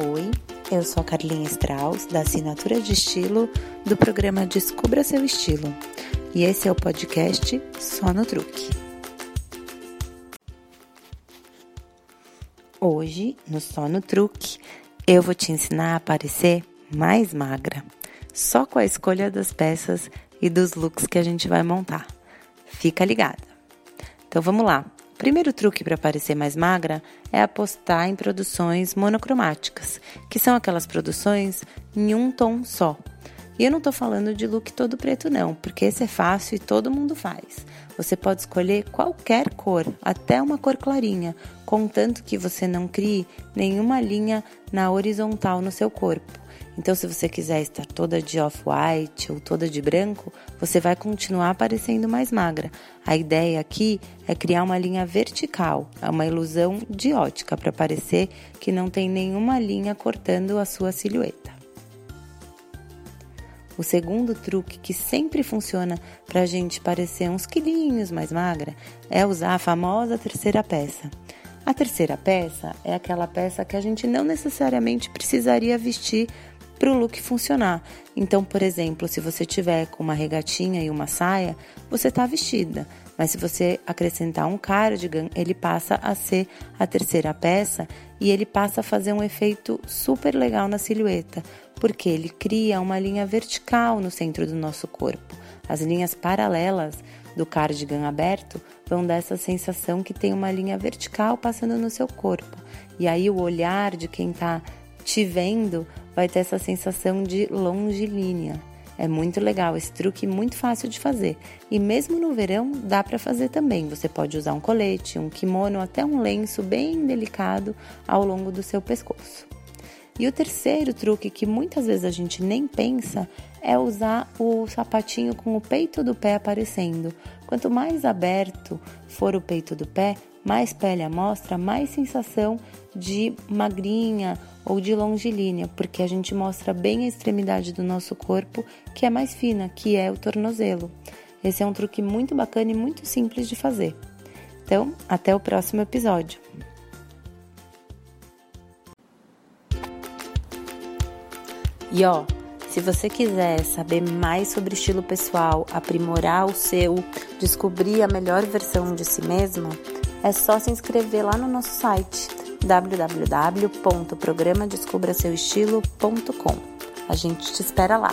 Oi, eu sou a Carlinha Strauss, da assinatura de estilo do programa Descubra Seu Estilo. E esse é o podcast Só no Truque. Hoje, no Só no Truque, eu vou te ensinar a parecer mais magra, só com a escolha das peças e dos looks que a gente vai montar. Fica ligada! Então vamos lá! Primeiro truque para parecer mais magra é apostar em produções monocromáticas, que são aquelas produções em um tom só. E eu não estou falando de look todo preto, não, porque esse é fácil e todo mundo faz. Você pode escolher qualquer cor, até uma cor clarinha, contanto que você não crie nenhuma linha na horizontal no seu corpo. Então, se você quiser estar toda de off-white ou toda de branco, você vai continuar parecendo mais magra. A ideia aqui é criar uma linha vertical, é uma ilusão de ótica para parecer que não tem nenhuma linha cortando a sua silhueta. O segundo truque que sempre funciona para a gente parecer uns quilinhos mais magra é usar a famosa terceira peça. A terceira peça é aquela peça que a gente não necessariamente precisaria vestir para o look funcionar. Então, por exemplo, se você tiver com uma regatinha e uma saia, você está vestida. Mas se você acrescentar um cardigan, ele passa a ser a terceira peça e ele passa a fazer um efeito super legal na silhueta, porque ele cria uma linha vertical no centro do nosso corpo. As linhas paralelas do cardigan aberto vão dar essa sensação que tem uma linha vertical passando no seu corpo. E aí o olhar de quem está te vendo vai ter essa sensação de longilínea. É muito legal, esse truque muito fácil de fazer. E mesmo no verão dá para fazer também. Você pode usar um colete, um kimono, até um lenço bem delicado ao longo do seu pescoço. E o terceiro truque que muitas vezes a gente nem pensa é usar o sapatinho com o peito do pé aparecendo. Quanto mais aberto for o peito do pé, mais pele à mostra, mais sensação de magrinha ou de longilínea, porque a gente mostra bem a extremidade do nosso corpo, que é mais fina, que é o tornozelo. Esse é um truque muito bacana e muito simples de fazer. Então, até o próximo episódio. E ó, se você quiser saber mais sobre estilo pessoal, aprimorar o seu, descobrir a melhor versão de si mesma, é só se inscrever lá no nosso site www.programadescubraseuestilo.com. A gente te espera lá.